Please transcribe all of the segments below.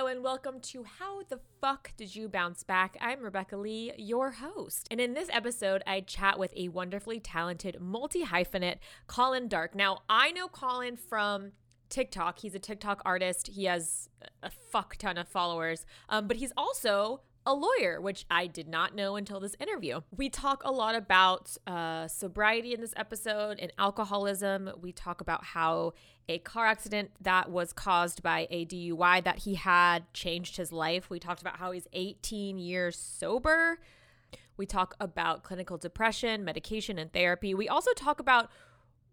Hello and welcome to How the Fuck Did You Bounce Back? I'm Rebecca Lee, your host. And in this episode, I chat with a wonderfully talented multi hyphenate, Colin Darke. Now, I know Colin from TikTok. He's a TikTok artist. He has a fuck ton of followers. Um, but he's also a lawyer, which I did not know until this interview. We talk a lot about uh, sobriety in this episode and alcoholism. We talk about how a car accident that was caused by a DUI that he had changed his life. We talked about how he's 18 years sober. We talk about clinical depression, medication, and therapy. We also talk about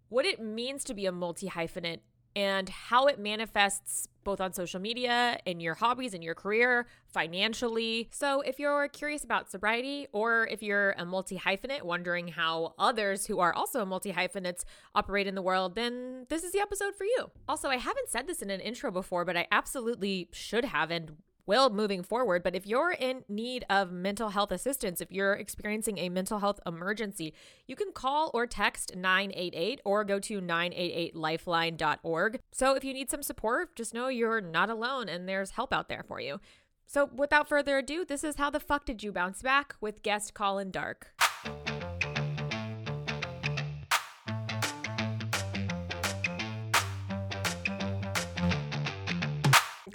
what it means to be a multi hyphenate and how it manifests both on social media, in your hobbies, in your career, financially. So, if you're curious about sobriety, or if you're a multi hyphenate wondering how others who are also multi hyphenates operate in the world, then this is the episode for you. Also, I haven't said this in an intro before, but I absolutely should have and will moving forward. But if you're in need of mental health assistance, if you're experiencing a mental health emergency, you can call or text 988 or go to 988lifeline.org. So if you need some support, just know you're not alone and there's help out there for you. So without further ado, this is How the Fuck Did You Bounce Back with guest Colin Darke.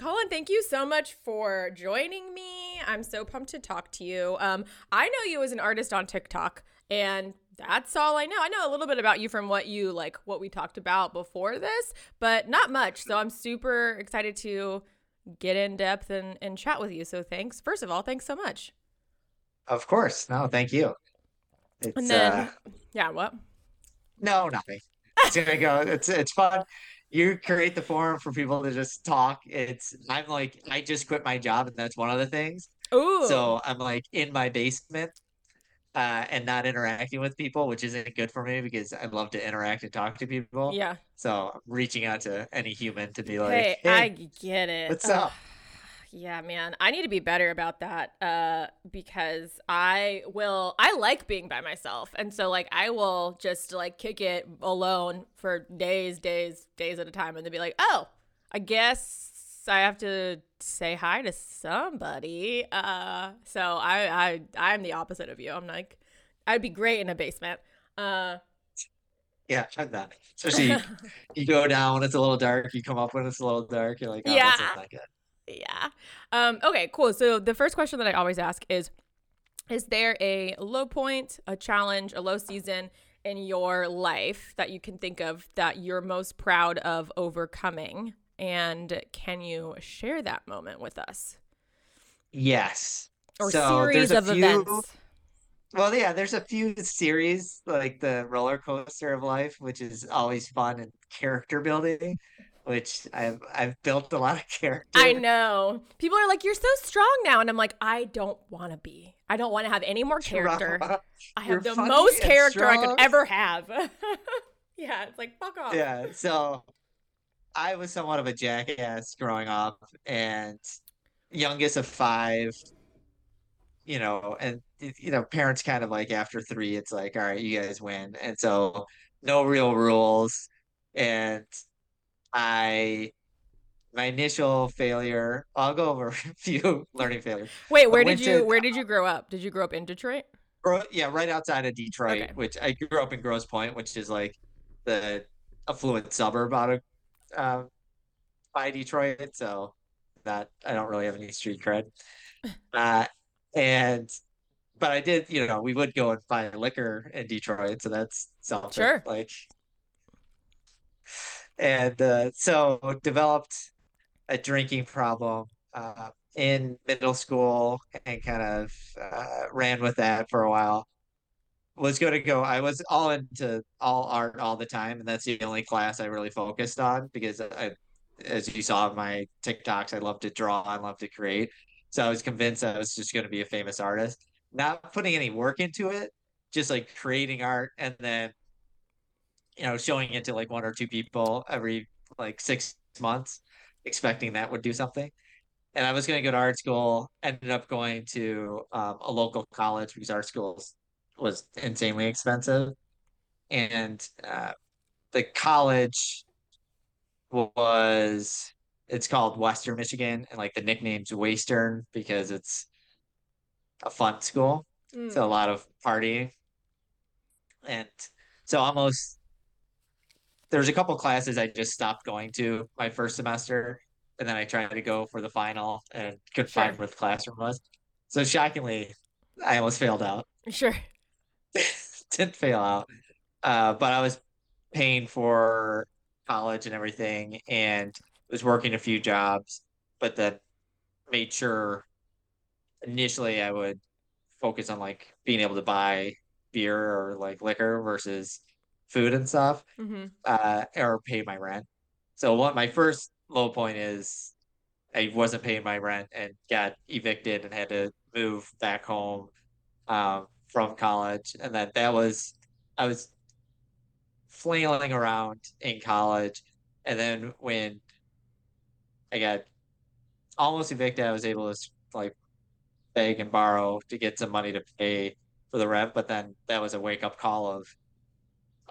Colin, thank you so much for joining me. I'm so pumped to talk to you. Um, I know you as an artist on TikTok, and that's all I know. I know a little bit about you from what you like, what we talked about before this, but not much. So I'm super excited to get in depth and, and chat with you. So thanks. First of all, thanks so much. Of course. No, thank you. It's, and then, uh, yeah, what? No, nothing. It's gonna go. It's it's fun you create the forum for people to just talk. It's I'm like I just quit my job and that's one of the things. Ooh. So I'm like in my basement uh, and not interacting with people, which isn't good for me because I love to interact and talk to people. Yeah. So I'm reaching out to any human to be like, hey, hey I get it. What's up? Yeah, man. I need to be better about that uh because I will I like being by myself. And so like I will just like kick it alone for days, days, days at a time and then be like, "Oh, I guess I have to say hi to somebody." Uh so I I I'm the opposite of you. I'm like I'd be great in a basement. Uh yeah, try that. Especially you go down when it's a little dark, you come up when it's a little dark, you're like, oh, yeah. that's not good yeah. Um, okay, cool. So the first question that I always ask is Is there a low point, a challenge, a low season in your life that you can think of that you're most proud of overcoming? And can you share that moment with us? Yes. Or so series of few, events. Well, yeah, there's a few series like the roller coaster of life, which is always fun and character building which I've I've built a lot of character. I know. People are like, "You're so strong now," and I'm like, "I don't want to be. I don't want to have any more character. I have the most character I could ever have." yeah, it's like fuck off. Yeah. So I was somewhat of a jackass growing up, and youngest of five. You know, and you know, parents kind of like after three, it's like, all right, you guys win, and so no real rules, and I my initial failure. I'll go over a few learning failures. Wait, where did you to, where did you grow up? Did you grow up in Detroit? Yeah, right outside of Detroit, okay. which I grew up in Grosse Pointe, which is like the affluent suburb out of uh, by Detroit. So that I don't really have any street cred. Uh, and but I did, you know, we would go and buy liquor in Detroit, so that's something. Sure. Like and uh, so developed a drinking problem uh, in middle school and kind of uh, ran with that for a while. Was going to go. I was all into all art all the time, and that's the only class I really focused on because I, as you saw in my TikToks, I love to draw, I love to create. So I was convinced I was just going to be a famous artist. Not putting any work into it, just like creating art and then you know, showing it to like one or two people every like six months, expecting that would do something. And I was going to go to art school, ended up going to um, a local college because art school was insanely expensive. And uh, the college was it's called Western Michigan, and like the nickname's Western because it's a fun school. Mm. So a lot of partying. And so almost there's a couple classes I just stopped going to my first semester, and then I tried to go for the final and couldn't Sure. find where the classroom was. So shockingly, I almost failed out. Sure. Didn't fail out. Uh, but I was paying for college and everything and was working a few jobs, but then made sure initially I would focus on like being able to buy beer or like liquor versus food and stuff, hmm uh, or pay my rent. So what my first low point is I wasn't paying my rent and got evicted and had to move back home um, from college. And then that was I was flailing around in college. And then when I got almost evicted, I was able to like beg and borrow to get some money to pay for the rent. But then that was a wake up call of,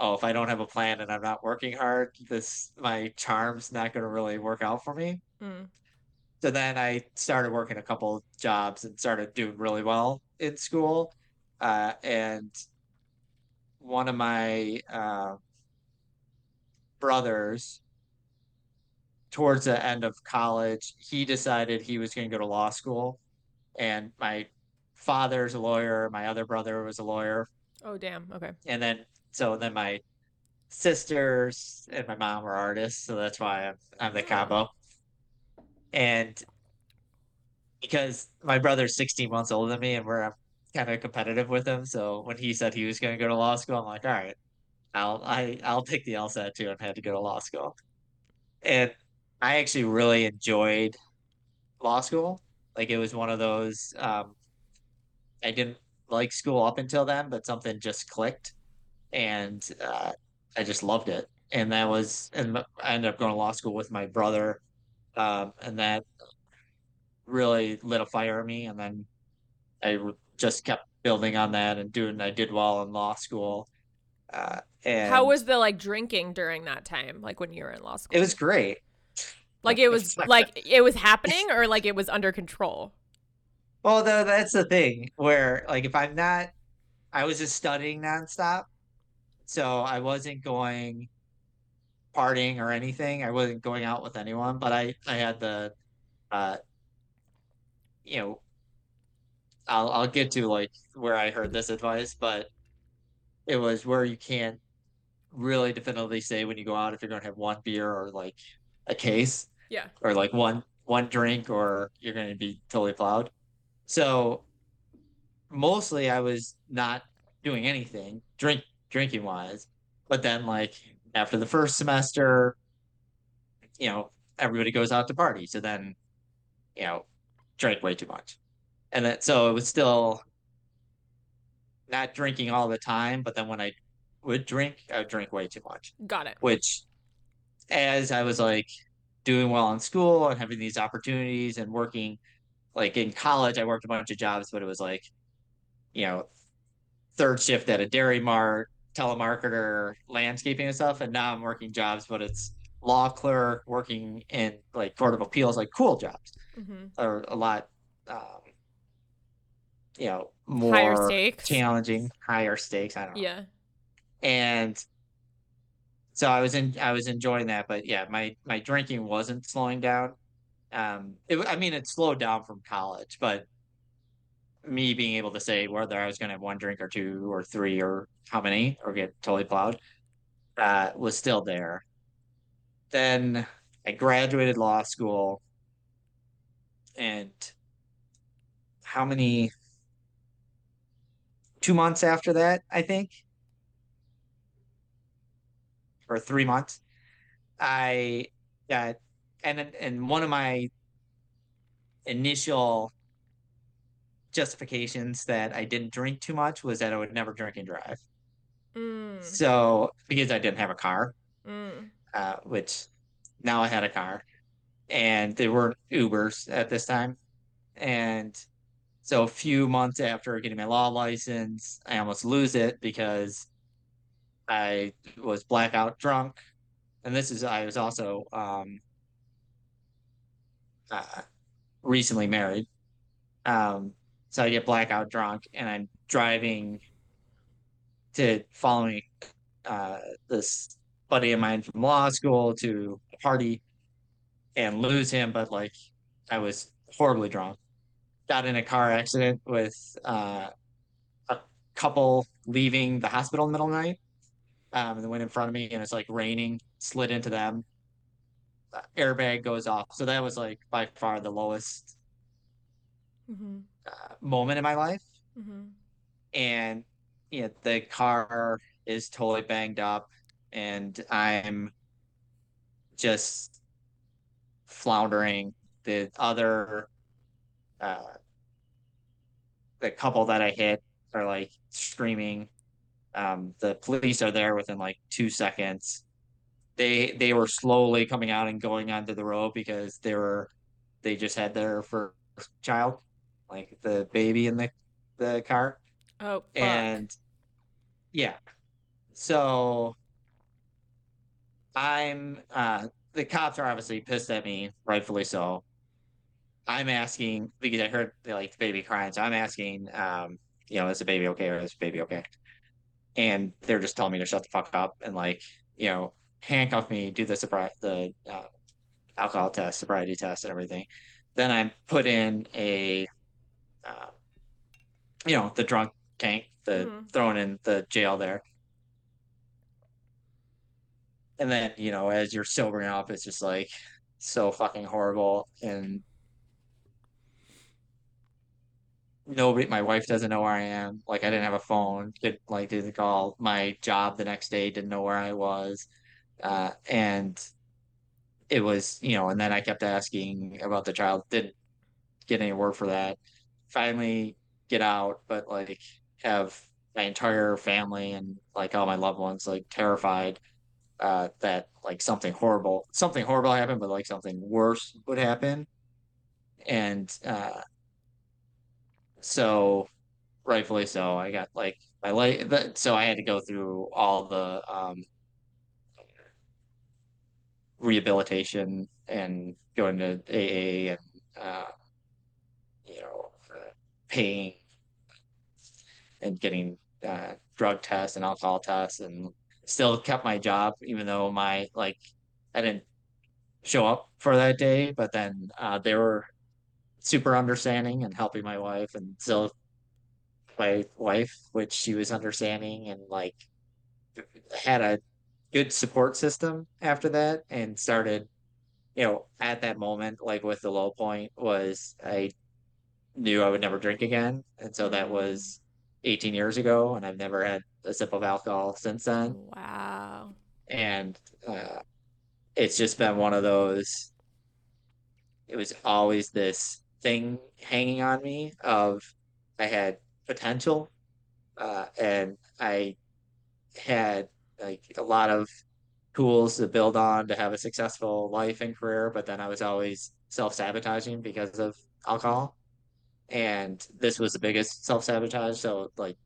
oh, if I don't have a plan and I'm not working hard, this my charm's not going to really work out for me. Mm. So then I started working a couple jobs and started doing really well in school. Uh, and one of my uh, brothers, towards the end of college, he decided he was going to go to law school. And my father's a lawyer, my other brother was a lawyer. Oh damn. Okay. And then, so then my sisters and my mom are artists. So that's why I'm, I'm the combo. And because my brother's 16 months older than me and we're kind of competitive with him. So when he said he was going to go to law school, I'm like, all right, I'll, I, I'll take the LSAT too and had to go to law school. And I actually really enjoyed law school. Like it was one of those, um, I didn't like school up until then, but something just clicked and, uh, I just loved it. And that was, and I ended up going to law school with my brother. Um, and that really lit a fire in me. And then I just kept building on that and doing, I did well in law school. Uh, and How was the like drinking during that time? Like when you were in law school? it was great. like it was like it was happening or like it was under control. Well, though that's the thing where like if I'm not, I was just studying nonstop, so I wasn't going partying or anything. I wasn't going out with anyone, but I I had the, uh, you know, I'll I'll get to like where I heard this advice, but it was where you can't really definitively say when you go out if you're going to have one beer or like a case Yeah. or like one one drink or you're going to be totally plowed. So mostly I was not doing anything drink drinking wise, but then like after the first semester, you know, everybody goes out to party. So then, you know, drank way too much. And then so it was still not drinking all the time, but then when I would drink, I would drink way too much Got it. which as I was like doing well in school and having these opportunities and working like in college, I worked a bunch of jobs, but it was like, you know, third shift at a dairy mart, telemarketer, landscaping and stuff. And now I'm working jobs, but it's law clerk, working in like court of appeals, like cool jobs hmm are a lot, um, you know, more Higher stakes. challenging, higher stakes. I don't know Yeah. and so I was in I was enjoying that, but yeah, my my drinking wasn't slowing down. Um, it, I mean, it slowed down from college, but me being able to say whether I was going to have one drink or two or three or how many or get totally plowed, uh, was still there. Then I graduated law school, and how many? Two months after that, I think or three months. I got and and one of my initial justifications that I didn't drink too much was that I would never drink and drive. Mm. So because I didn't have a car, Mm. uh, which now I had a car, and there weren't Ubers at this time, and so a few months after getting my law license, I almost lose it because I was blackout drunk, and this is I was also um, uh, recently married. Um, so I get blackout drunk and I'm driving to following uh, this buddy of mine from law school to a party and lose him, but like I was horribly drunk. Got in a car accident with uh, a couple leaving the hospital in the middle of the night. Um, and they went in front of me and it's like raining, slid into them. Uh, airbag goes off. So that was like by far the lowest mm-hmm. Uh, moment in my life. Mm-hmm. And yeah, the car is totally banged up and I'm just floundering. The other, uh, the couple that I hit are like screaming. Um, the police are there within like two seconds. They they were slowly coming out and going onto the road because they were they just had their first child, like the baby in the the car. Oh, fuck. and yeah, so I'm uh the cops are obviously pissed at me, rightfully so. I'm asking because I heard like the baby crying, so I'm asking, um, you know, is the baby okay or is the baby okay? And they're just telling me to shut the fuck up and like, you know, handcuff me, do the surprise, the uh, alcohol test, sobriety test, and everything. Then I'm put in a, uh, you know, the drunk tank, the mm-hmm. thrown in the jail there. And then you know as you're sobering up it's just like so fucking horrible. And nobody my wife doesn't know where i am. Like i didn't have a phone. Did like didn't call. My job the next day didn't know where i was. Uh, and it was you know and then i kept asking about the child. Didn't get any word for that finally get out but like have my entire family and like all my loved ones like terrified uh, that like something horrible, something horrible happened, but like something worse would happen. And uh, so, rightfully so, I got like my life. So I had to go through all the um, rehabilitation and going to AA and uh, you know paying and getting uh, drug tests and alcohol tests and still kept my job, even though my like I didn't show up for that day. But then uh, they were super understanding and helping my wife, and still my wife, which she was understanding and like had a good support system after that, and started. You know, at that moment, like with the low point, was I knew I would never drink again, and so that was 18 years ago, and I've never had a sip of alcohol since then. Wow. And uh, it's just been one of those. It was always this thing hanging on me of I had potential, uh, and I had like a lot of tools to build on to have a successful life and career, but then I was always self sabotaging because of alcohol. And this was the biggest self sabotage. So, like,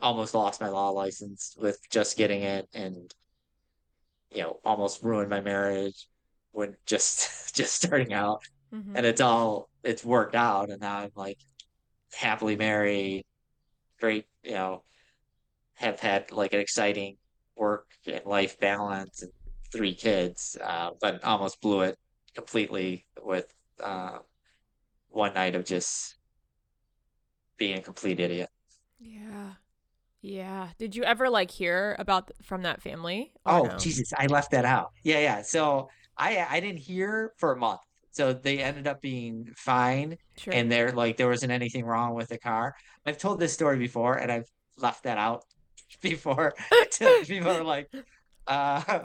almost lost my law license with just getting it and you know almost ruined my marriage when just just starting out mm-hmm. and it's all it's worked out and now i'm like happily married great you know have had like an exciting work and life balance and three kids uh, but almost blew it completely with uh, one night of just being a complete idiot yeah yeah. Did you ever like hear about from that family? Oh no? Jesus, I left that out. Yeah, yeah. So I I didn't hear for a month. So they ended up being fine, sure. and there like there wasn't anything wrong with the car. I've told this story before, and I've left that out before. people are like, uh,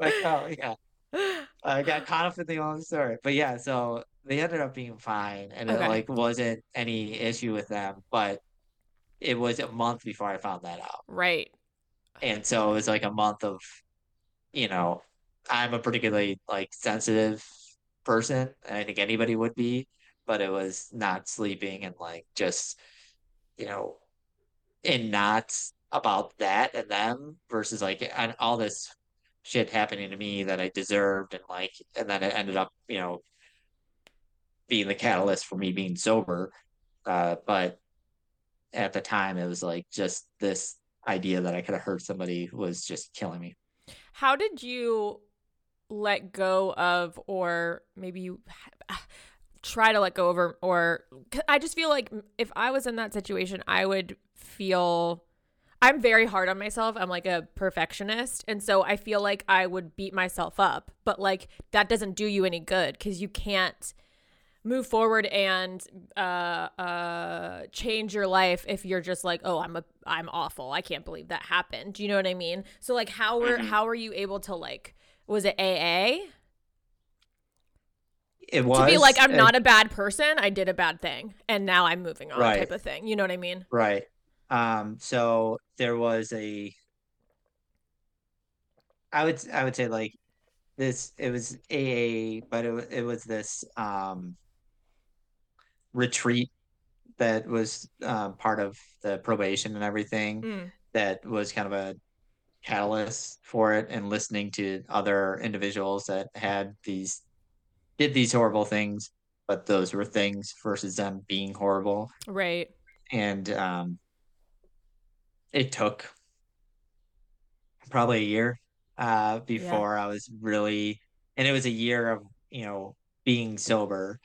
like oh yeah. I got caught up in the wrong story, but yeah. So they ended up being fine, and okay. it like wasn't any issue with them. But it was a month before I found that out. Right. And so it was like a month of, you know, I'm a particularly like sensitive person, and I think anybody would be, but it was not sleeping and like just, you know, and not about that and them versus like and all this shit happening to me that I deserved and like and then it ended up, you know, being the catalyst for me being sober. Uh, but at the time it was like just this idea that I could have hurt somebody was just killing me. How did you let go of or maybe you try to let go of or, or I just feel like if I was in that situation, I would feel I'm very hard on myself. I'm like a perfectionist. And so I feel like I would beat myself up, but like that doesn't do you any good because you can't move forward and uh, uh, change your life if you're just like, oh, I'm a, I'm awful. I can't believe that happened. Do you know what I mean? So like, how were, mm-hmm. how were you able to like, was it AA? It was to be like, I'm not a bad person. I did a bad thing, and now I'm moving on, right. type of thing. You know what I mean? Right. Um, so there was a I would I would say like this it was AA, but it it was this um retreat that was um, part of the probation and everything mm. that was kind of a catalyst for it and listening to other individuals that had these did these horrible things but those were things versus them being horrible right and um it took probably a year uh, before yeah. I was really, and it was a year of you know being sober,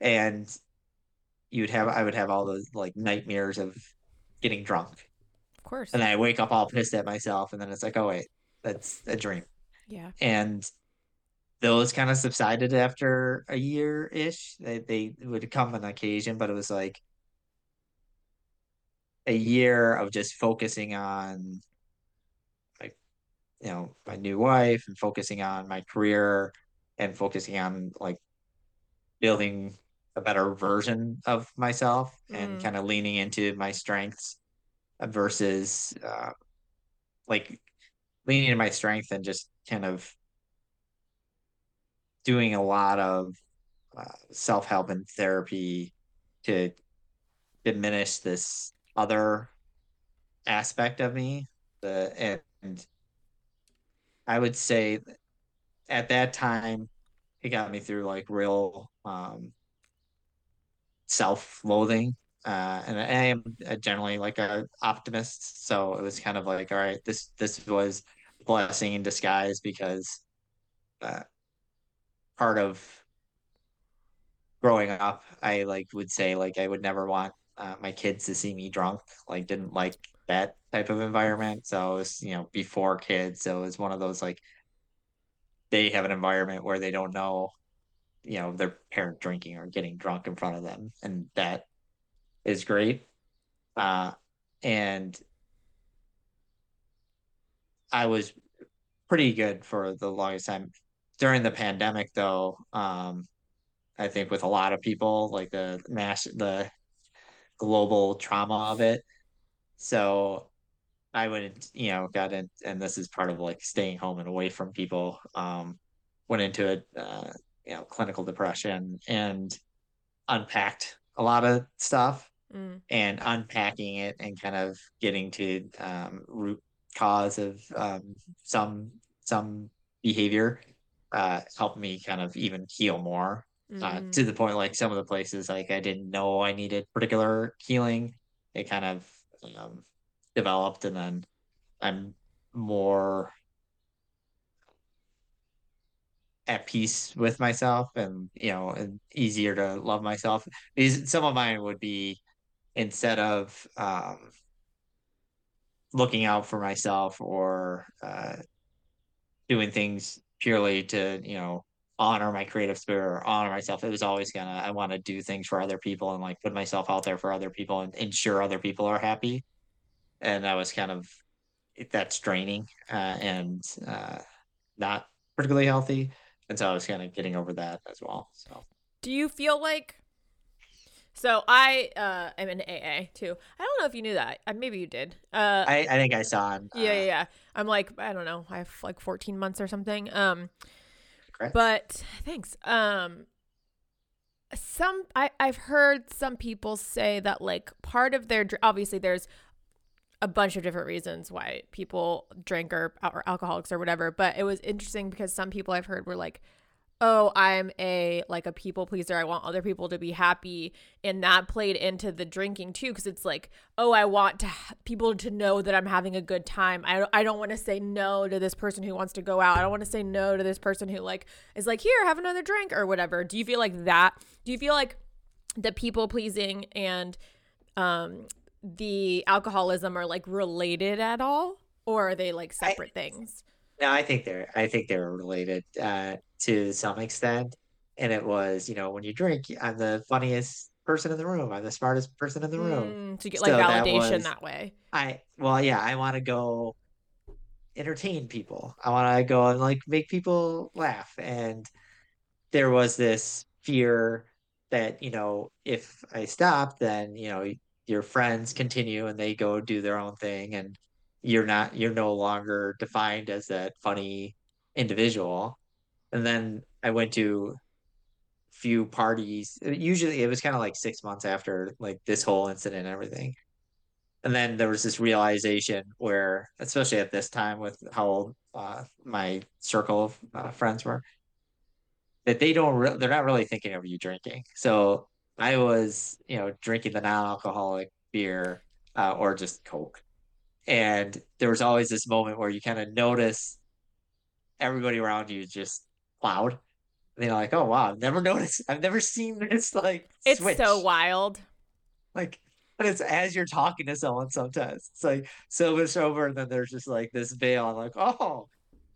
and you'd have I would have all those like nightmares of getting drunk, of course, and I wake up all pissed at myself, and then it's like, oh wait, that's a dream, yeah, and those kind of subsided after a year ish. They they would come on occasion, but it was like a year of just focusing on like you know my new wife and focusing on my career and focusing on like building a better version of myself mm. and kind of leaning into my strengths versus uh, like leaning into my strength and just kind of doing a lot of uh, self-help and therapy to diminish this other aspect of me. The and I would say at that time it got me through like real um, self-loathing. Uh, and I am generally like a optimist, so it was kind of like, all right, this this was blessing in disguise because uh, part of growing up, I like would say like I would never want uh, my kids to see me drunk. Like didn't like that type of environment. So it was you know before kids. So it was one of those like they have an environment where they don't know, you know, their parent drinking or getting drunk in front of them, and that is great. Uh, and I was pretty good for the longest time. During the pandemic, though, um, I think with a lot of people, like the mass, the global trauma of it. So I wouldn't, you know, got in, and this is part of like staying home and away from people. Um, went into it, uh, you know, clinical depression and unpacked a lot of stuff mm. and unpacking it and kind of getting to um, root cause of um, some some behavior uh, helped me kind of even heal more mm. uh, to the point like some of the places like I didn't know I needed particular healing. It kind of um, developed, and then I'm more at peace with myself, and you know, and easier to love myself. These some of mine would be instead of um, looking out for myself or uh, doing things purely to you know honor my creative spirit or honor myself. It was always gonna I want to do things for other people and like put myself out there for other people and ensure other people are happy. And that was kind of that's draining uh, and uh, not particularly healthy. And so I was kind of getting over that as well. So do you feel like so I uh, am in AA too. I don't know if you knew that. Uh, maybe you did. Uh, I, I think I saw him. Yeah, yeah, yeah. I'm like I don't know. I have like 14 months or something. Um, but thanks. Um some I I've heard some people say that like part of their obviously there's a bunch of different reasons why people drink or, or alcoholics or whatever. But it was interesting because some people I've heard were like, oh i'm a like a people pleaser. I want other people to be happy. And that played into the drinking too because it's like oh i want to ha- people to know that i'm having a good time. I, I don't want to say no to this person who wants to go out. I don't want to say no to this person who like is like here have another drink or whatever. Do you feel like that? Do you feel like the people pleasing and um the alcoholism are like related at all? Or are they like separate I, things? No i think they're i think they're related. Uh to some extent. And it was, you know, when you drink, I'm the funniest person in the room. I'm the smartest person in the room. Mm, to get like so validation that, was, that, way. I well, yeah, I want to go entertain people. I want to go and like make people laugh. And there was this fear that, you know, if I stop, then, you know, your friends continue and they go do their own thing and you're not you're no longer defined as that funny individual and then I went to few parties. Usually it was kind of like six months after like this whole incident and everything. And then there was this realization where, especially at this time with how old uh, my circle of uh, friends were, that they don't, re- they're not really thinking of you drinking. So I was, you know, drinking the non-alcoholic beer uh, or just Coke. And there was always this moment where you kind of notice everybody around you just loud. And they're like, oh wow, I've never noticed. I've never seen this like It's switch. so wild. Like but it's as you're talking to someone sometimes. It's like sober over, and then there's just like this veil. I'm like, oh,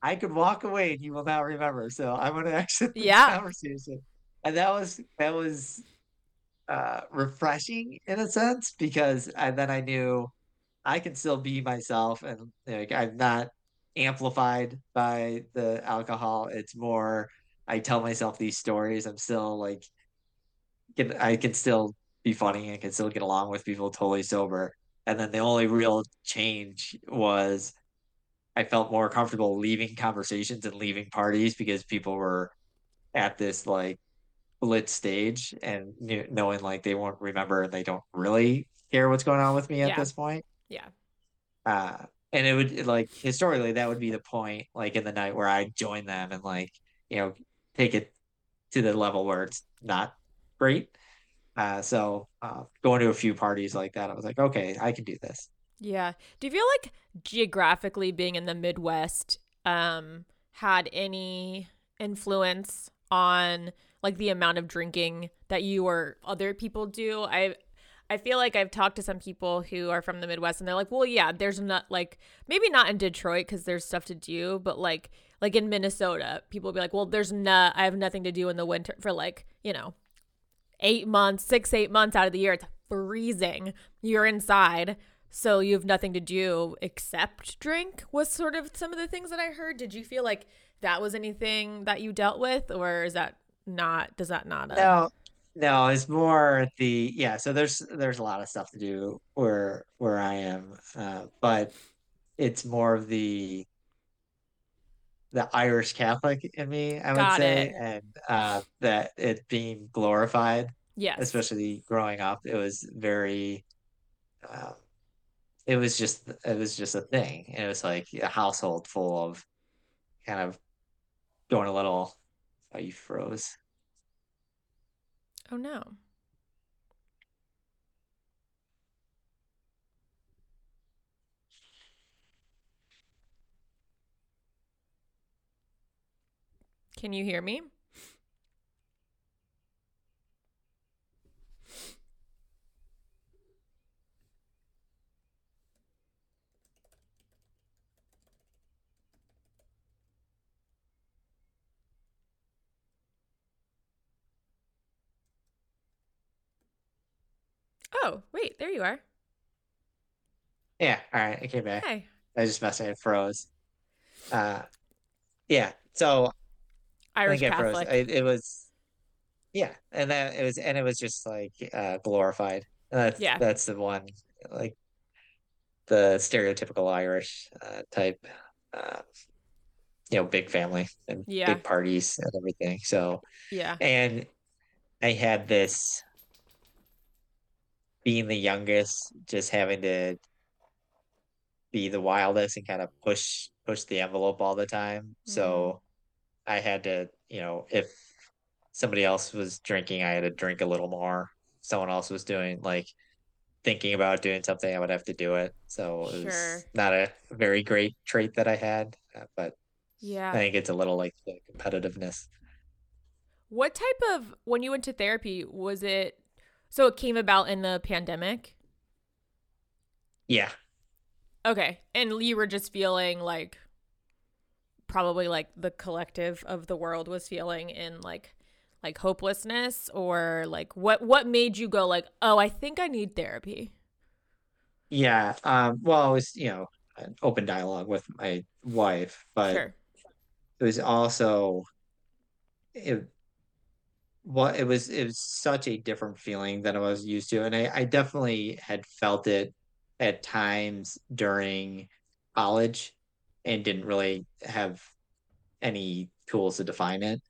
I could walk away and you will not remember. So I'm gonna exit yeah. conversation. And that was that was uh refreshing in a sense because I then I knew I can still be myself and like I'm not amplified by the alcohol. It's more I tell myself these stories. I'm still like get I can still be funny and can still get along with people totally sober. And then the only real change was I felt more comfortable leaving conversations and leaving parties because people were at this like lit stage and knowing like they won't remember and they don't really care what's going on with me at this point. Yeah. Uh, and it would like historically that would be the point like in the night where I join them and like you know take it to the level where it's not great. Uh, so uh, going to a few parties like that, I was like, okay, I can do this. Yeah. Do you feel like geographically being in the Midwest um, had any influence on like the amount of drinking that you or other people do? I I feel like I've talked to some people who are from the Midwest and they're like, well, yeah, there's not like maybe not in Detroit because there's stuff to do, but like like in Minnesota, people will be like, well, there's not, I have nothing to do in the winter for like, you know, eight months, six, eight months out of the year. It's freezing. You're inside. So you have nothing to do except drink was sort of some of the things that I heard. Did you feel like that was anything that you dealt with or is that not, does that not? Uh... No, no, it's more the yeah. So there's there's a lot of stuff to do where where I am, uh, but it's more of the the Irish Catholic in me, I would say, it. and uh, that it being glorified. Yeah, especially growing up, it was very. Uh, it was just it was just a thing. It was like a household full of kind of going a little. Oh, you froze. Oh no. Can you hear me? Oh, wait, there you are. Yeah, all right, I came back. Hi. I just messed it froze. Uh, yeah. So Irish I Catholic. It, it, was, yeah, and then it was, and it was just like uh, glorified. that's yeah. that's the one, like the stereotypical Irish uh, type, uh, you know, big family and yeah. big parties and everything. So yeah, and I had this being the youngest, just having to be the wildest and kind of push push the envelope all the time. So I had to, you know, if somebody else was drinking, I had to drink a little more. Someone else was doing like thinking about doing something, I would have to do it. So it Sure. was not a very great trait that I had, uh, but yeah. I think it's a little like the competitiveness. What type of when you went to therapy was it so it came about in the pandemic? Yeah. Okay. And you were just feeling like probably like the collective of the world was feeling in like like hopelessness or like what what made you go like, "Oh, I think I need therapy." Yeah. Um, well, it was, you know, an open dialogue with my wife, but Sure. it was also it what it was it was such a different feeling than I was used to. And I, I definitely had felt it at times during college and didn't really have any tools to define it.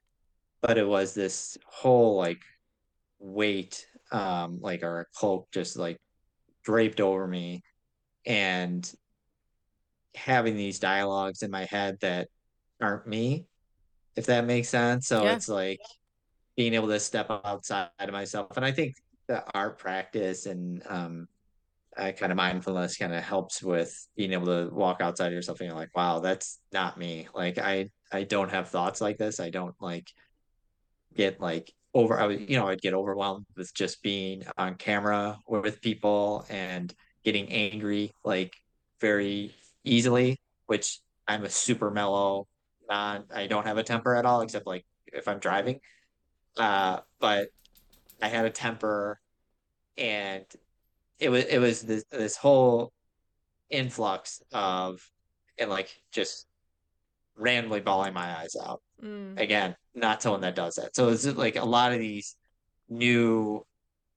But it was this whole like weight, um, like or a cloak just like draped over me and having these dialogues in my head that aren't me, if that makes sense. So Yeah. it's like being able to step outside of myself. And I think the art practice and um uh, kind of mindfulness kind of helps with being able to walk outside of yourself and you're like, wow, that's not me. Like I I don't have thoughts like this. I don't like get like over I would you know I'd get overwhelmed with just being on camera with people and getting angry like very easily, which I'm a super mellow non I don't have a temper at all except like if I'm driving. Uh but I had a temper and it was it was this this whole influx of and like just randomly bawling my eyes out. Mm. Again, not someone that does that. So it's like a lot of these new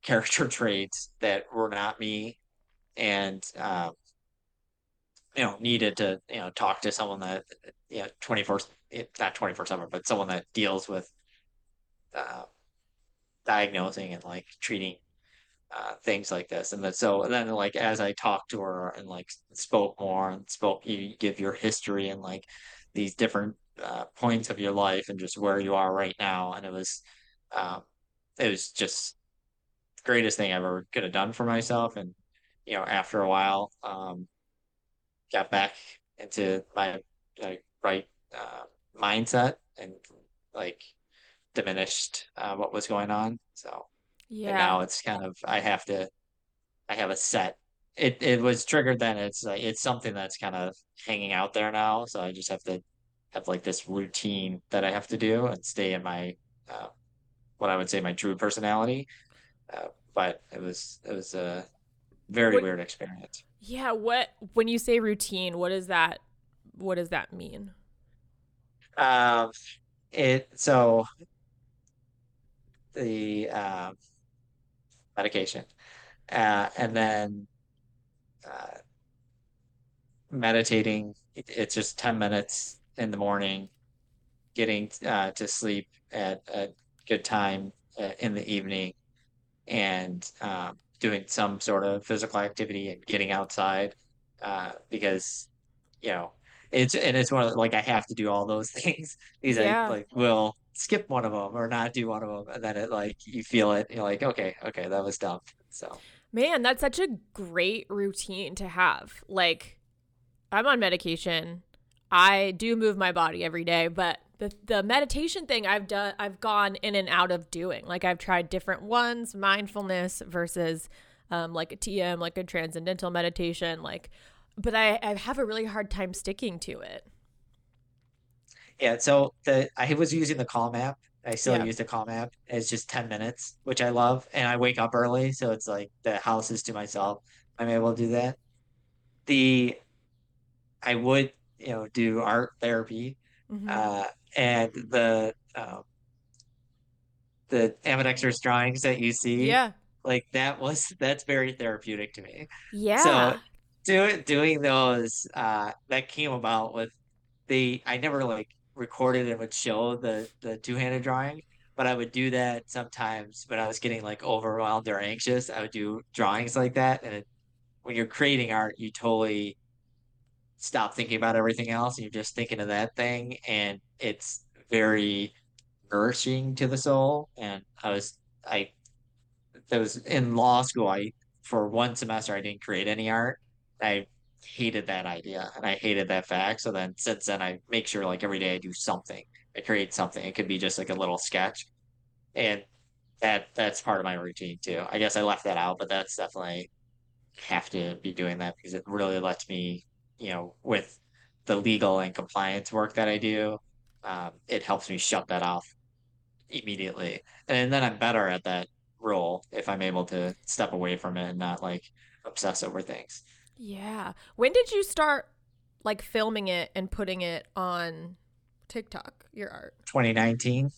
character traits that were not me and um you know needed to you know talk to someone that you know 24 not 24 7 but someone that deals with uh diagnosing and like treating uh, things like this. And then so and then like as I talked to her and like spoke more and spoke, you give your history and like these different uh, points of your life and just where you are right now. And it was, um, it was just greatest thing I ever could have done for myself. And you know, after a while, um, got back into my like right uh, mindset and like diminished uh, what was going on. So Yeah. now it's kind of I have to I have a set. It it was triggered then. It's like it's something that's kind of hanging out there now. So I just have to have like this routine that I have to do and stay in my uh, what I would say my true personality. Uh, but it was it was a very What weird experience. Yeah, what when you say routine, what does that what does that mean? Um, it so the uh, medication, uh, and then uh, meditating. It, it's just ten minutes in the morning getting uh, to sleep at a good time uh, in the evening and um, doing some sort of physical activity and getting outside uh, because you know it's and it's one of the, like I have to do all those things because I like will skip one of them or not do one of them and then it like you feel it you're like okay okay that was dumb so Man, that's such a great routine to have. Like, I'm on medication. I do move my body every day, but the the meditation thing I've done I've gone in and out of doing. Like I've tried different ones, mindfulness versus um like a TM, like a transcendental meditation, like but I, I have a really hard time sticking to it. Yeah so the I was using the Calm app I still Yeah. use the Calm app it's just 10 minutes which I love and I wake up early so it's like the house is to myself I'm able to do that the I would, you know, do art therapy, hmm uh, and the um, the ambidextrous drawings that you see, Yeah. like that was that's very therapeutic to me. Yeah. So doing doing those, uh, that came about with the I never like recorded and would show the the two-handed drawing, but I would do that sometimes when I was getting like overwhelmed or anxious. I would do drawings like that, and it, when you're creating art, you totally stop thinking about everything else and you're just thinking of that thing and it's very nourishing to the soul and I was I that was in law school I for one semester I didn't create any art I hated that idea and I hated that fact. So then since then I make sure like every day I do something. I create something. It could be just like a little sketch. And that that's part of my routine too. I guess I left that out but that's definitely have to be doing that because it really lets me you know, with the legal and compliance work that I do, um, it helps me shut that off immediately. And then I'm better at that role if I'm able to step away from it and not like obsess over things. Yeah. When did you start like filming it and putting it on TikTok, your art? 2019.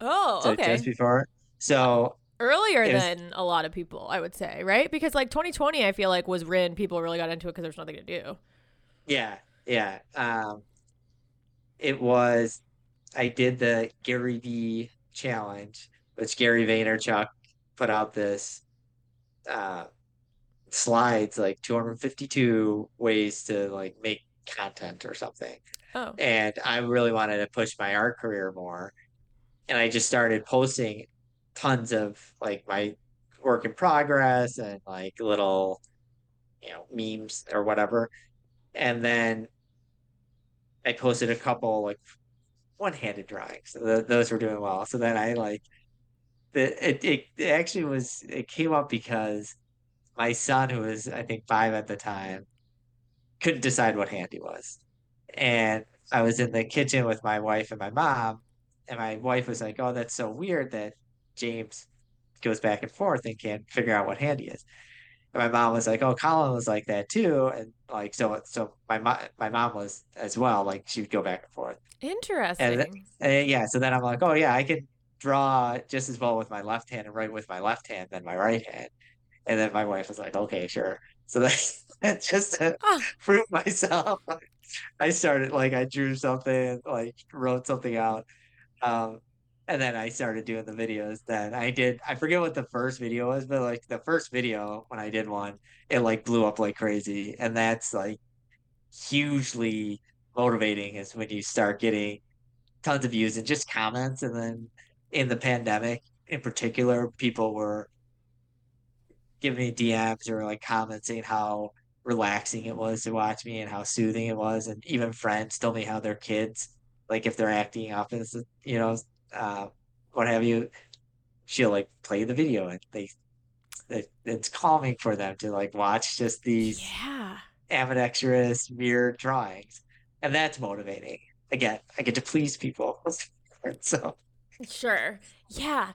Oh, So okay. just before. So Earlier was- than a lot of people, I would say, right? Because like 2020, I feel like was when people really got into it because there's nothing to do. yeah, yeah. Um, it was I did the Gary V challenge, which Gary Vaynerchuk put out this uh slides like 252 ways to like make content or something. Oh, And I really wanted to push my art career more. And I just started posting tons of like my work in progress and like little, you know, memes or whatever. And then I posted a couple like one-handed drawings. So th those were doing well. So then I like the it, it it actually was it came up because my son, who was I think five at the time, couldn't decide what hand he was. And I was in the kitchen with my wife and my mom, and my wife was like, "Oh, that's so weird that James goes back and forth and can't figure out what hand he is." And my mom was like, "Oh, Colin was like that too," and like so so my mom my mom was as well. Like she would go back and forth. interesting. And yeah, so then I'm like, "Oh yeah, I can draw just as well with my left hand and write with my left hand than my right hand." And then my wife was like, "Okay, sure." So that's just to Ah, prove myself. I started like I drew something, like wrote something out. Um, and then I started doing the videos. Then I did, I forget what the first video was, but like the first video when I did one, it like blew up like crazy. And that's like hugely motivating is when you start getting tons of views and just comments. And then in the pandemic in particular, people were giving me DMs or like comments saying how relaxing it was to watch me and how soothing it was. And even friends told me how their kids, like if they're acting up as you know, uh, what have you, she'll like play the video and they, it, it's calming for them to like watch just these yeah. ambidextrous weird drawings, and that's motivating. Again, I get to please people, so Sure. Yeah.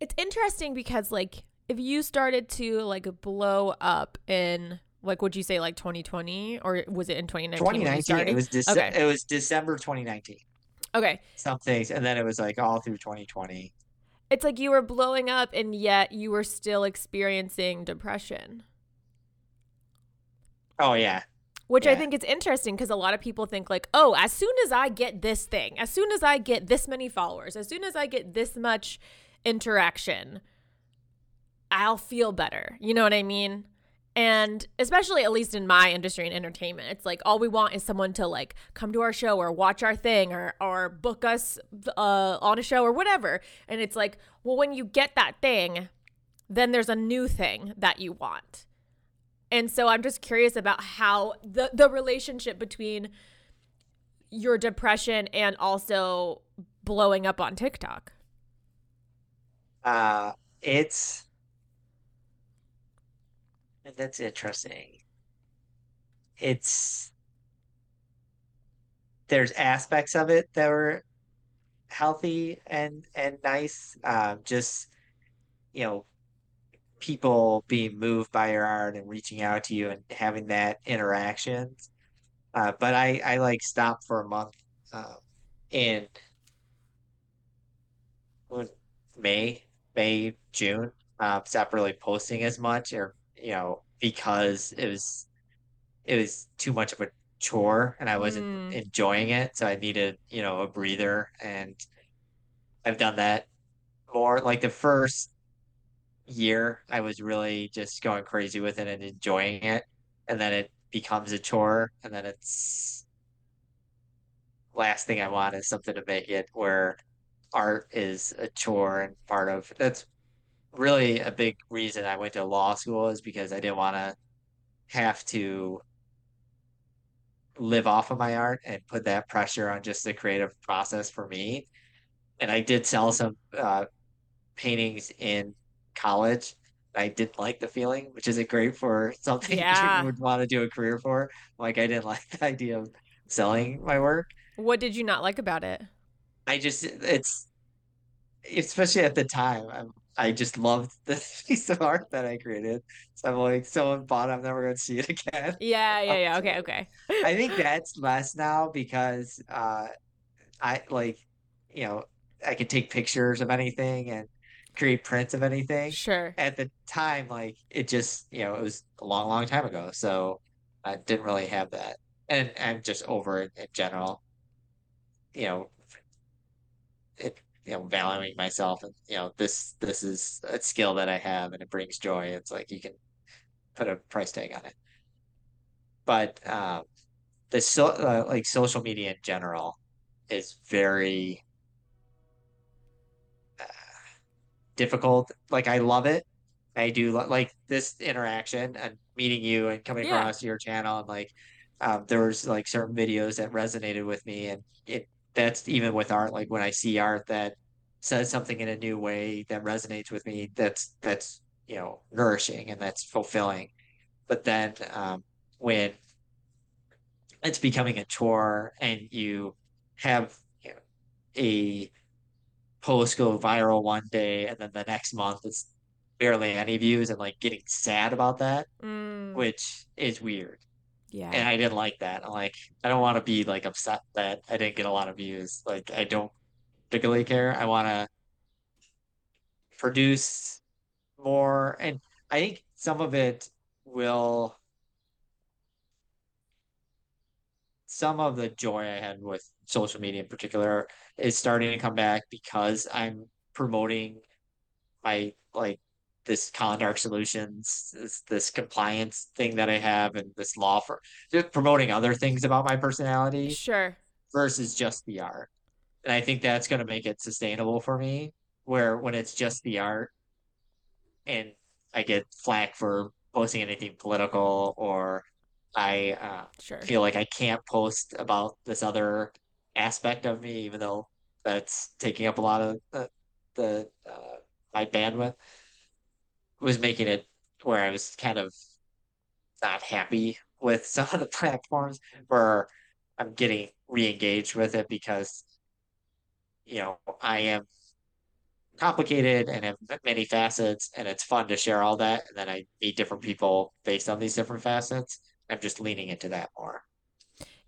It's interesting because like if you started to like blow up in like would you say like 2020 or was it in 2019? 2019 it was Dece- Okay. it was December 2019. Okay. Some things, and then it was like all through 2020. It's like you were blowing up and yet you were still experiencing depression. Oh yeah, Which I think is interesting because a lot of people think like, "Oh, as soon as I get this thing, as soon as I get this many followers, as soon as I get this much interaction, I'll feel better." You know what I mean? And especially at least in my industry and entertainment, it's like all we want is someone to like come to our show or watch our thing or or book us uh, on a show or whatever. And it's like, well, when you get that thing, then there's a new thing that you want. And so I'm just curious about how the the relationship between your depression and also blowing up on TikTok. uh, it's that's interesting. It's there's aspects of it that were healthy and and nice. Um, just you know, people being moved by your art and reaching out to you and having that interaction. Uh, but I I like stopped for a month um, in May, May, June. Um, stopped really posting as much, or you know, because it was it was too much of a chore and I wasn't Mm. enjoying it. So I needed, you know, a breather, and I've done that more. Like the first year, I was really just going crazy with it and enjoying it, and then it becomes a chore and then it's last thing I want is something to make it where art is a chore and part of that's really a big reason I went to law school is because I didn't want to have to live off of my art and put that pressure on just the creative process for me. And I did sell some uh, paintings in college. I didn't like the feeling, which isn't great for something Yeah. you would want to do a career for. Like I didn't like the idea of selling my work. What did you not like about it? I just it's especially at the time, I'm, I just loved this piece of art that I created. So I'm like, someone bought it, I'm never going to see it again. Yeah, yeah, yeah. Okay, okay. I think that's less now because uh, I like, you know, I can take pictures of anything and create prints of anything. Sure. At the time, like it just, you know, it was a long, long time ago. So I didn't really have that. And I'm just over it in general. You know, you know, valuing myself and, you know, this this is a skill that I have and it brings joy. It's like you can put a price tag on it. But um the so uh, like social media in general is very uh, difficult. Like I love it. I do like this interaction and meeting you and coming Yeah. across your channel and like um, there was like certain videos that resonated with me and it that's even with art like when I see art that says something in a new way that resonates with me that's that's you know nourishing and that's fulfilling. But then um, when it's becoming a chore and you have you know, a post go viral one day and then the next month it's barely any views and like getting sad about that, Mm, which is weird. And. I didn't like that. I'm like, I don't want to be like upset that I didn't get a lot of views. Like I don't particularly care. I want to produce more and I think some of it will some of the joy I had with social media in particular is starting to come back because I'm promoting my like this Colin Darke Solutions, this, this compliance thing that I have, and this law for just promoting other things about my personality Sure. versus just the art. And I think that's going to make it sustainable for me. Where when it's just the art, and I get flack for posting anything political or I uh, Sure. feel like I can't post about this other aspect of me, even though that's taking up a lot of the, the uh, my bandwidth, was making it where I was kind of not happy with some of the platforms where I'm getting re-engaged with it because you know I am complicated and have many facets and it's fun to share all that and then I meet different people based on these different facets. I'm just leaning into that more.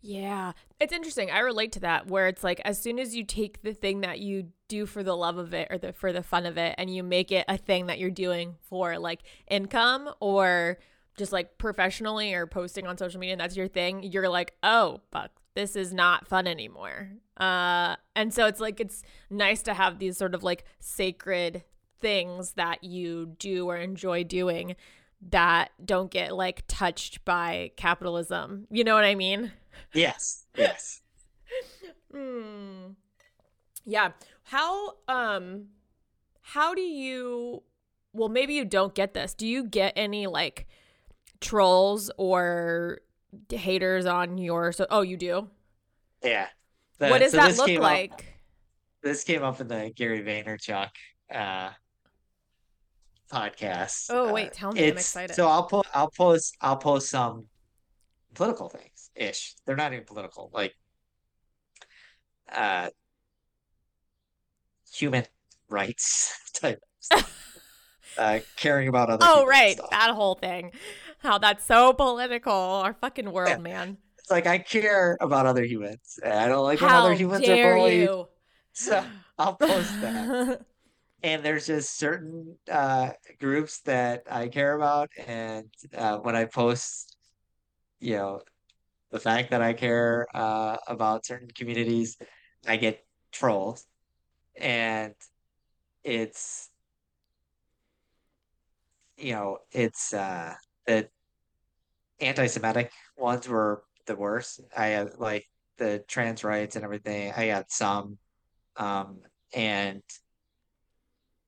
Yeah. It's interesting. I relate to that where it's like as soon as you take the thing that you do for the love of it or the for the fun of it and you make it a thing that you're doing for like income or just like professionally or posting on social media and that's your thing, you're like, "Oh, fuck. This is not fun anymore." Uh and so it's like it's nice to have these sort of like sacred things that you do or enjoy doing that don't get like touched by capitalism. You know what I mean? Yes, yes. Hmm. Yeah. How um how do you well maybe you don't get this. Do you get any like trolls or haters on your so oh you do? Yeah. what The- does so that look came up- like? this came up in the Gary Vaynerchuk uh podcast. Oh, Uh, wait, tell me. I'm it's- excited. So I'll put I'll post I'll post some political things ish. They're not even political, like uh human rights type stuff. uh caring about other Oh right, that whole thing. How that's so political. Our fucking world, Yeah. man. It's like I care about other humans. and I don't like when other humans are bullied. you? So I'll post that. and there's just certain uh, groups that I care about, and uh, when I post, you know, the fact that I care uh, about certain communities, I get trolled, and it's, you know, it's uh, that anti-Semitic ones were the worst. I had like the trans rights and everything. I got some, um, and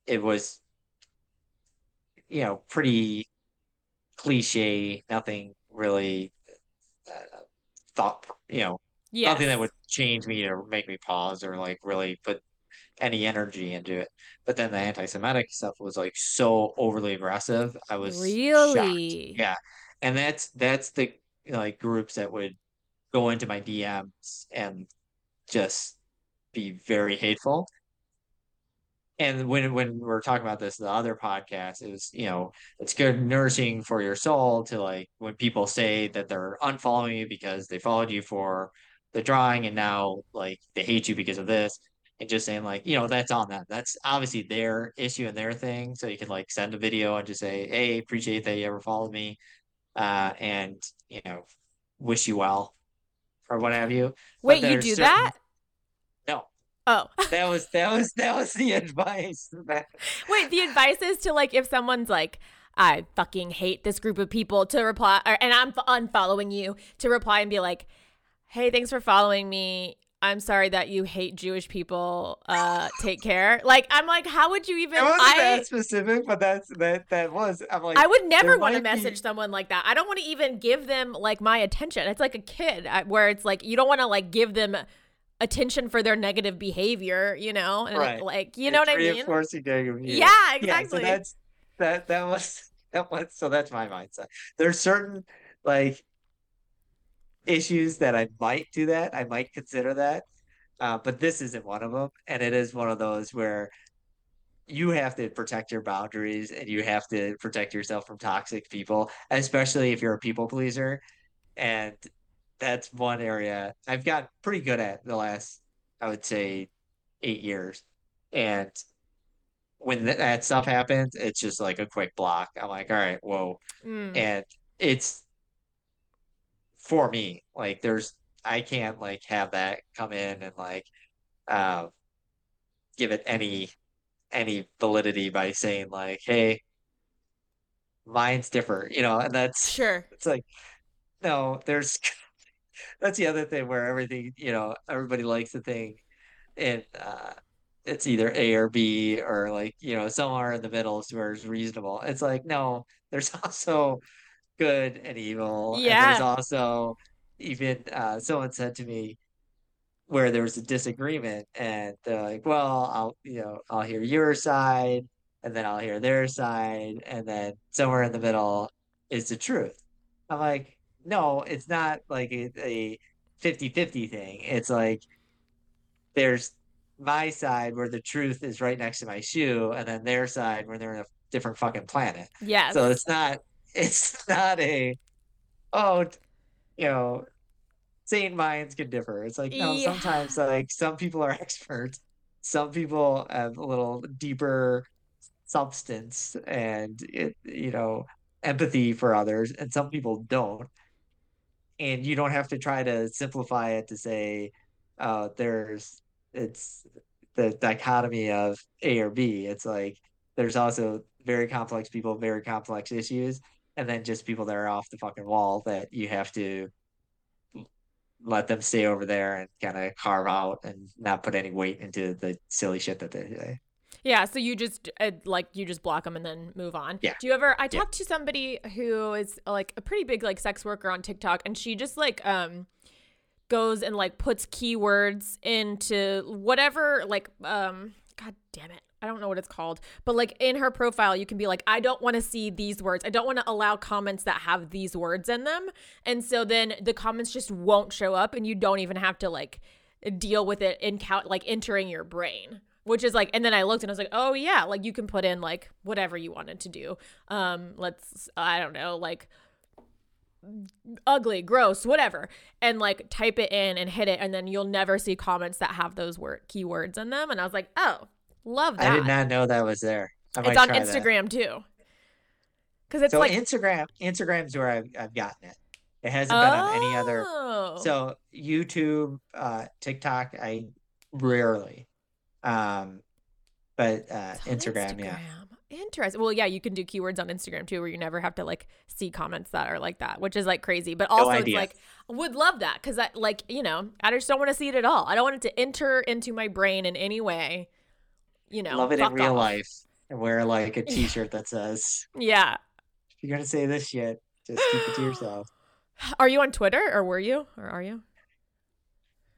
it was, you know, pretty cliche. Nothing really thought, you know, Yes. nothing that would change me or make me pause or like really put any energy into it. But then the anti-Semitic stuff was like so overly aggressive. I was shocked. Really? Yeah. And that's that's the like groups that would go into my DMs and just be very hateful. And when when we're talking about this, the other podcast, it was, you know, it's good nourishing for your soul to like when people say that they're unfollowing you because they followed you for the drawing and now like they hate you because of this. And just saying like, you know, that's on them. That's obviously their issue and their thing. So you can like send a video and just say, Hey, appreciate that you ever followed me. Uh, and you know, wish you well or what have you. Wait, you do certain- that? Oh. that was that was that was the advice. Wait, the advice is to like if someone's like, I fucking hate this group of people to reply, or, and I'm unfollowing you to reply and be like, Hey, thanks for following me. I'm sorry that you hate Jewish people. Uh, take care. Like, I'm like, how would you even? it wasn't I that specific, but that's that that was. I'm like, I would never want to might be- message someone like that. I don't want to even give them like my attention. It's like a kid where it's like you don't want to like give them attention for their negative behavior, you know? And Right. like, you know what I mean? Reinforcing negative behavior. Yeah, Yeah, exactly. so that's that that was that was so that's my mindset. There's certain like issues that I might do that. I might consider that. Uh, but this isn't one of them. And it is one of those where you have to protect your boundaries and you have to protect yourself from toxic people, especially if you're a people pleaser. And that's one area I've got pretty good at the last, I would say, eight years. And when th- that stuff happens, it's just like a quick block. I'm like, all right, whoa. Mm. And it's for me, like there's I can't like have that come in and like uh, give it any any validity by saying like, hey, mine's different, you know, and that's Sure. it's like no, there's that's the other thing where everything, you know, everybody likes the thing and uh it's either A or B or like, you know, somewhere in the middle is where it's reasonable. It's like, no, there's also good and evil. And there's also even uh someone said to me where there was a disagreement and they're like, well, I'll you know, I'll hear your side and then I'll hear their side and then somewhere in the middle is the truth. I'm like, no, it's not like a, a 50-50 thing. It's like there's my side where the truth is right next to my shoe and then their side where they're in a different fucking planet. Yeah. So it's not it's not a oh you know sane minds can differ. It's like no, Yeah. sometimes like some people are experts, some people have a little deeper substance and it you know empathy for others, and some people don't. And you don't have to try to simplify it to say uh there's it's the dichotomy of A or B. It's like there's also very complex people, very complex issues, and then just people that are off the fucking wall that you have to let them stay over there and kind of carve out and not put any weight into the silly shit that they say. Yeah, so you just uh, like you just block them and then move on. Yeah. Do you ever? I Yeah. talked to somebody who is like a pretty big like sex worker on TikTok, and she just like um goes and like puts keywords into whatever like um god damn it I don't know what it's called but like in her profile you can be like I don't want to see these words I don't want to allow comments that have these words in them and so then the comments just won't show up and you don't even have to like deal with it in count like entering your brain which is like and then i looked and i was like oh yeah like you can put in like whatever you wanted to do um let's i don't know like ugly gross whatever and like type it in and hit it and then you'll never see comments that have those word keywords in them and i was like oh love that I did not know that was there. I it's on try that. instagram too because it's so like Instagram, Instagram's where I've, I've gotten it. It hasn't been on any other. Oh. So YouTube, uh, TikTok, I rarely. Um, but uh, on Instagram, yeah. Interesting. Well, yeah, you can do keywords on Instagram too, where you never have to like see comments that are like that, which is like crazy. But also, it's like would love that because I like you know I just don't want to see it at all. I don't want it to enter into my brain in any way. You know, love it in real off. life and wear like a T-shirt that says, "Yeah." If you're gonna say this shit, just keep it to yourself. Are you on Twitter or were you or are you?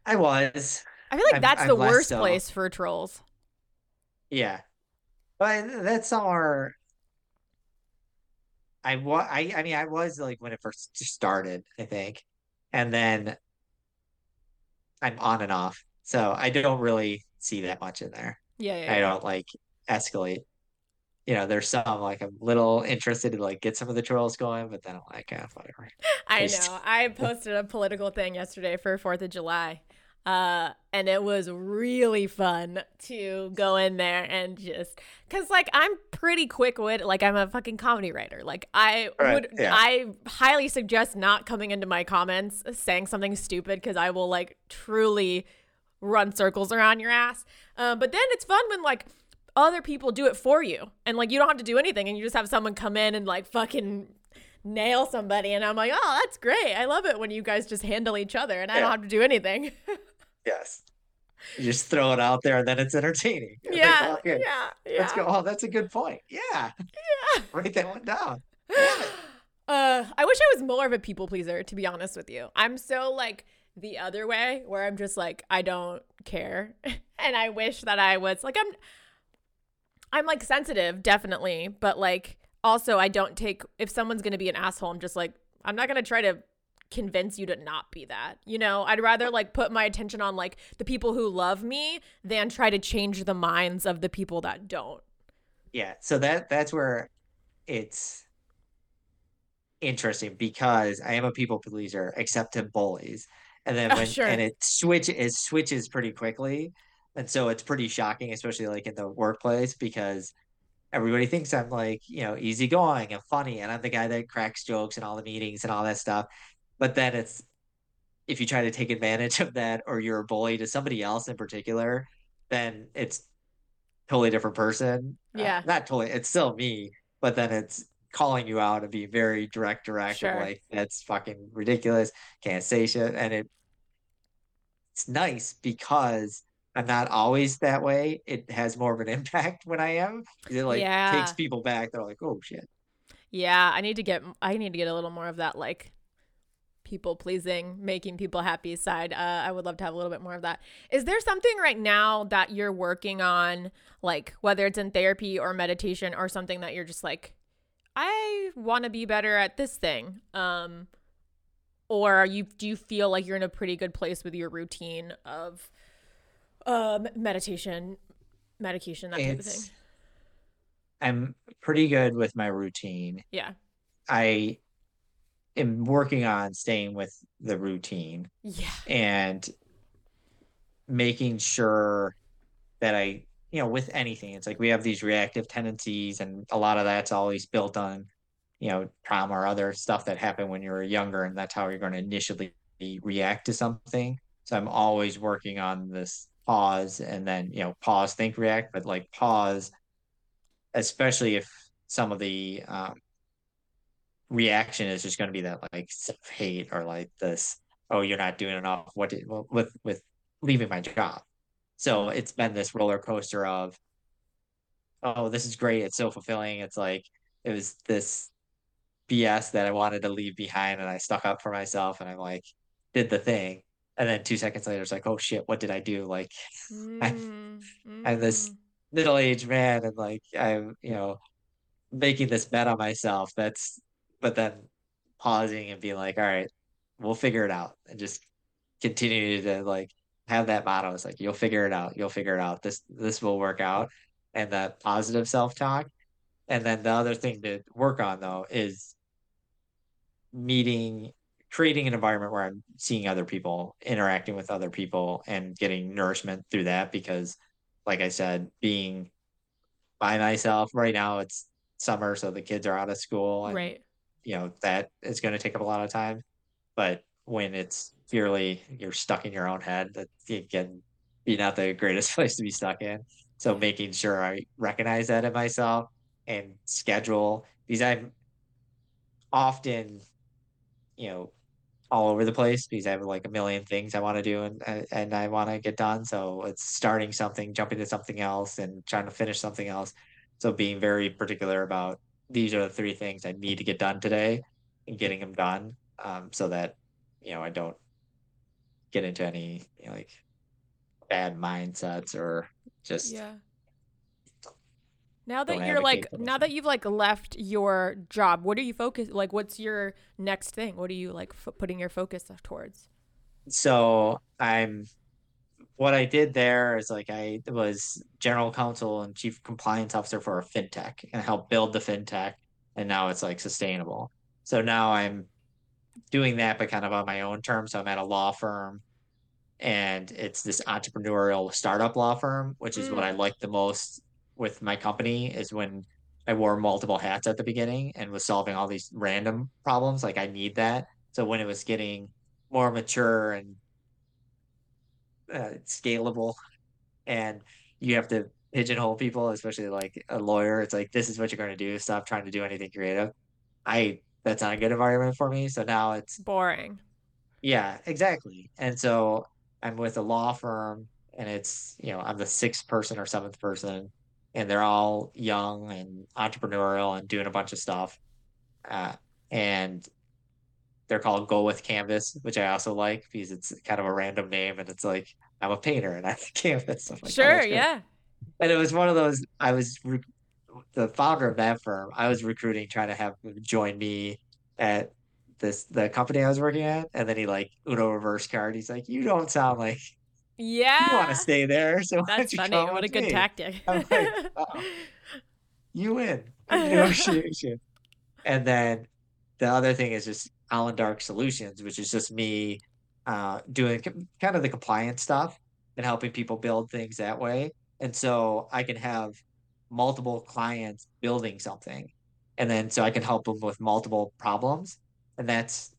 I was. I feel like I'm, that's I'm the worst so. place for trolls. Yeah, but that's our. I was. I. I mean, I was like when it first started. I think, and then I'm on and off, so I don't really see that much in there. Yeah, yeah I don't like escalate. You know, there's some like I'm a little interested to like get some of the trolls going, but then I'm like, ah, whatever. I know. I posted a political thing yesterday for Fourth of July, uh, and it was really fun to go in there and just because like I'm pretty quick wit, like I'm a fucking comedy writer. Like I right, would, yeah. I highly suggest not coming into my comments saying something stupid because I will like truly run circles around your ass. Uh, but then it's fun when like other people do it for you and like you don't have to do anything and you just have someone come in and like fucking nail somebody and I'm like, "Oh, that's great. I love it when you guys just handle each other and I don't have to do anything." Yes. You just throw it out there and then it's entertaining. Yeah. Like, oh, yeah. Yeah. Let's go. Oh, that's a good point. Yeah. Yeah. Write that one down. Uh, I wish I was more of a people pleaser, to be honest with you. I'm so like the other way where I'm just like, I don't care. and I wish that I was like, I'm, I'm like sensitive, definitely. But like, also, I don't take, if someone's going to be an asshole, I'm just like, I'm not going to try to convince you to not be that. You know, I'd rather like put my attention on like the people who love me than try to change the minds of the people that don't. Yeah, so that that's where it's interesting because I am a people pleaser except to bullies. And then oh, when oh, sure. and it switch it switches pretty quickly. And so it's pretty shocking, especially like in the workplace, because everybody thinks I'm like, you know, easygoing and funny, and I'm the guy that cracks jokes in all the meetings and all that stuff. But then it's if you try to take advantage of that or you're a bully to somebody else in particular, then it's totally different person. Uh, yeah. Uh, not totally, it's still me, but then it's calling you out and be very direct, direct, sure. like that's fucking ridiculous. Can't say shit. And it it's nice because I'm not always that way. It has more of an impact when I am. It like yeah. takes people back. They're like, oh shit. Yeah, I need to get I need to get a little more of that like people pleasing, making people happy side. Uh, I would love to have a little bit more of that. Is there something right now that you're working on, like whether it's in therapy or meditation or something that you're just like, I want to be better at this thing? Um, or are you do you feel like you're in a pretty good place with your routine of um, meditation, medication, that type of thing? I'm pretty good with my routine. Yeah. I am working on staying with the routine. Yeah. And making sure that I, you know, with anything, it's like we have these reactive tendencies, and a lot of that's always built on, you know, trauma or other stuff that happened when you were younger, and that's how you're going to initially react to something. So I'm always working on this pause and then, you know, pause, think, react, but like pause, especially if some of the um, reaction is just going to be that like hate or like this oh you're not doing enough. What did well, with with leaving my job. So it's been this roller coaster of oh this is great. It's so fulfilling. It's like it was this bs that i wanted to leave behind and i stuck up for myself and i'm like did the thing. And then two seconds later it's like oh shit. What did i do? Like mm, I'm, I'm this middle-aged man and like i'm you know making this bet on myself that's but then pausing and being like, all right, we'll figure it out and just continue to like have that motto. It's like, you'll figure it out. You'll figure it out. This, this will work out. And that positive self-talk. And then the other thing to work on though is meeting, creating an environment where I'm seeing other people, interacting with other people and getting nourishment through that. Because like I said, being by myself right now, it's summer. So the kids are out of school. Right you know that is going to take up a lot of time but when it's purely you're stuck in your own head that can be not the greatest place to be stuck in so making sure i recognize that in myself and schedule because I'm often, you know, all over the place because I have like a million things I want to do and and I want to get done. So it's starting something, jumping to something else, and trying to finish something else. So being very particular about these are the three things I need to get done today and getting them done, um, so that you know I don't get into any you know, like bad mindsets or just yeah. Now that you're like now that you've like left your job what are you focused like what's your next thing? What are you like f- putting your focus towards? So i'm what i did there is like i was general counsel and chief compliance officer for a fintech and helped build the fintech and now it's like sustainable so now i'm doing that but kind of on my own terms so i'm at a law firm and it's this entrepreneurial startup law firm which is mm. what i like the most with my company is when I wore multiple hats at the beginning and was solving all these random problems. Like I need that. So when it was getting more mature and uh, scalable, and you have to pigeonhole people, especially like a lawyer, it's like this is what you're going to do. Stop trying to do anything creative. I that's not a good environment for me. So now it's boring. Yeah, exactly. And so I'm with a law firm, and it's you know I'm the sixth person or seventh person and they're all young and entrepreneurial and doing a bunch of stuff. Uh, and they're called Go with Canvas, which I also like because it's kind of a random name and it's like I'm a painter and I have canvas. Like, oh, sure, oh, yeah. And it was one of those. I was re- the founder of that firm. I was recruiting, trying to have join me at this the company I was working at, and then he like Uno reverse card. He's like, "You don't sound like yeah. You want to stay there. So that's funny. What a good me? tactic. I'm like, oh, you win. Negotiation. and then the other thing is just Colin Darke Solutions, which is just me uh, doing kind of the compliance stuff and helping people build things that way. And so I can have multiple clients building something. And then so I can help them with multiple problems. And that's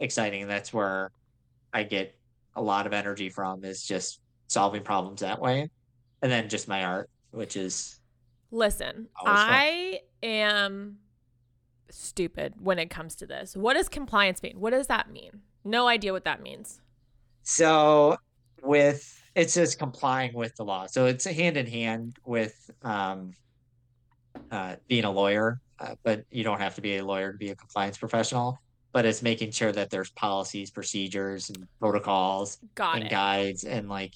exciting. And that's where I get a lot of energy from is just solving problems that way. And then just my art, which is Listen, I am stupid when it comes to this. What does compliance mean? What does that mean? No idea what that means. So with it's just complying with the law. So it's hand in hand with um, uh, being a lawyer, uh, but you don't have to be a lawyer to be a compliance professional but it's making sure that there's policies, procedures, and protocols Got and it. guides and like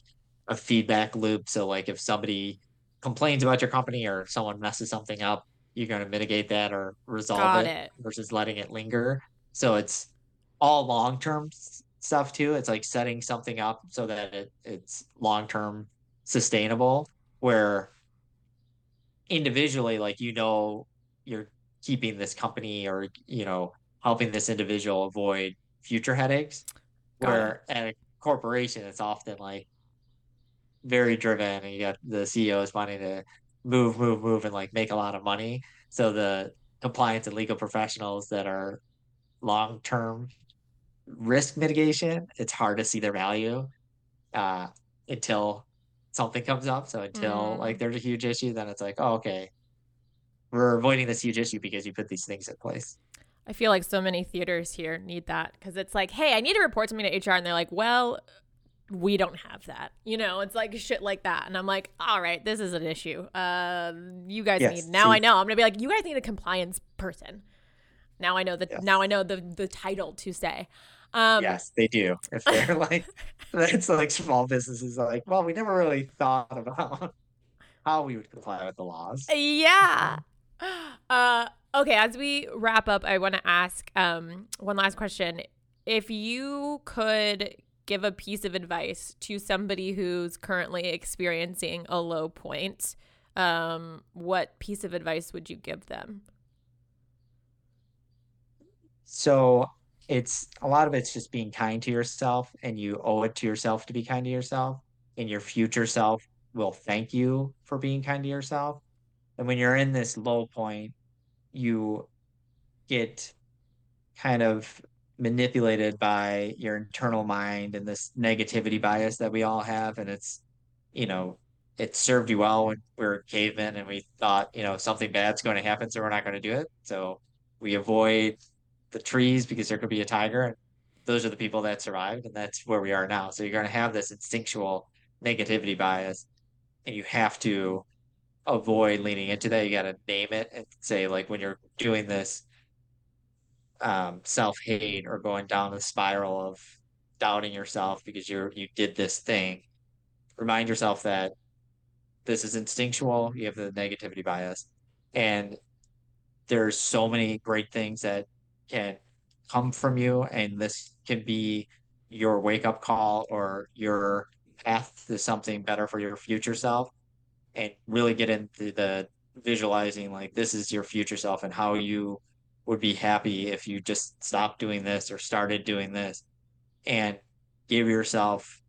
a feedback loop. So like if somebody complains about your company or someone messes something up, you're going to mitigate that or resolve it, it, versus letting it linger. So it's all long term stuff too. It's like setting something up so that it, it's long term sustainable. Where individually, like you know, you're keeping this company or you know helping this individual avoid future headaches. Got where it. at a corporation, it's often like very driven, and you got the CEOs wanting to move, move, move, and like make a lot of money. So the compliance and legal professionals that are long term risk mitigation, it's hard to see their value uh, until something comes up. So until mm. like there's a huge issue, then it's like, oh, okay, we're avoiding this huge issue because you put these things in place. I feel like so many theaters here need that because it's like, hey, I need to report something to HR, and they're like, well, we don't have that. You know, it's like shit like that, and I'm like, all right, this is an issue. Uh, you guys yes, need now. See, I know. I'm gonna be like, you guys need a compliance person. Now I know that. Yes. Now I know the the title to say. Um, yes, they do. If they're like, it's like small businesses like, well, we never really thought about how we would comply with the laws. Yeah. Uh, Okay, as we wrap up, I want to ask um, one last question. If you could give a piece of advice to somebody who's currently experiencing a low point, um, what piece of advice would you give them? So it's a lot of it's just being kind to yourself, and you owe it to yourself to be kind to yourself, and your future self will thank you for being kind to yourself. And when you're in this low point, you get kind of manipulated by your internal mind and this negativity bias that we all have and it's you know it served you well when we were cavemen and we thought, you know, something bad's going to happen, so we're not going to do it. So we avoid the trees because there could be a tiger. And those are the people that survived, and that's where we are now. So you're going to have this instinctual negativity bias, and you have to avoid leaning into that. You got to name it and say, like, when you're doing this um, self hate or going down the spiral of doubting yourself because you're you did this thing, remind yourself that this is instinctual. You have the negativity bias, and there's so many great things that can come from you, and this can be your wake up call or your path to something better for your future self, and really get into the visualizing like this is your future self and how you would be happy if you just stopped doing this or started doing this and give yourself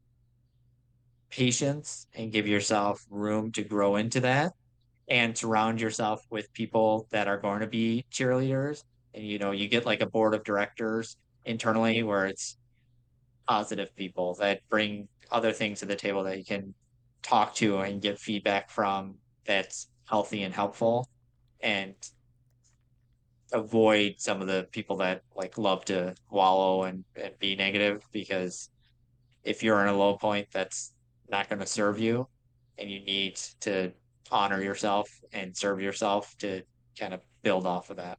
patience and give yourself room to grow into that and surround yourself with people that are going to be cheerleaders. And you know you get like a board of directors internally where it's positive people that bring other things to the table that you can talk to and get feedback from that's healthy and helpful. And avoid some of the people that like love to wallow and, and be negative because if you're in a low point that's not going to serve you and you need to honor yourself and serve yourself to kind of build off of that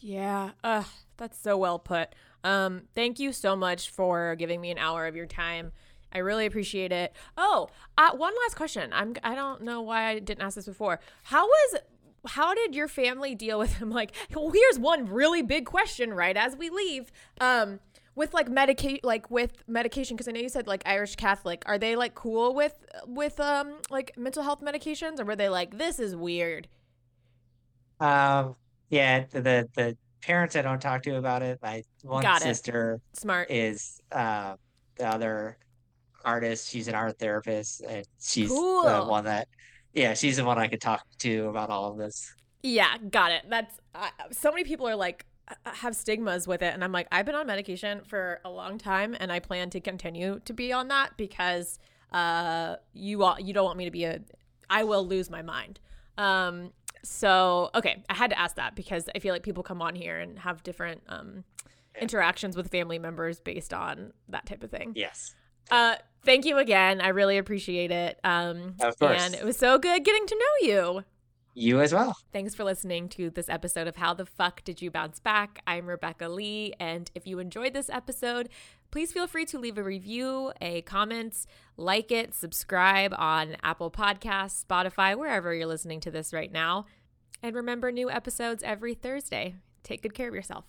yeah uh that's so well put um thank you so much for giving me an hour of your time I really appreciate it. Oh, uh, one last question. I'm I don't know why I didn't ask this before. How was how did your family deal with him? Like, well, here's one really big question right as we leave. Um, with like medicate like with medication because i know you said like irish catholic are they like cool with with um like mental health medications or were they like this is weird um yeah the the parents i don't talk to about it my one Got it. sister smart is uh the other artist she's an art therapist and she's the one that yeah she's the one i could talk to about all of this. Yeah got it. That's uh, so many people are like uh, have stigmas with it and i'm like i've been on medication for a long time and i plan to continue to be on that because uh you all you don't want me to be a i will lose my mind. Um so okay i had to ask that because i feel like people come on here and have different um interactions with family members based on that type of thing. Yes uh thank you again i really appreciate it um Of course. and it was so good getting to know you you as well Thanks for listening to this episode of How the Fuck Did You Bounce Back? I'm Rebecca Lee, and if you enjoyed this episode, please feel free to leave a review, a comment, like it, subscribe on Apple Podcasts, Spotify, wherever you're listening to this right now. And remember, new episodes every Thursday. Take good care of yourself.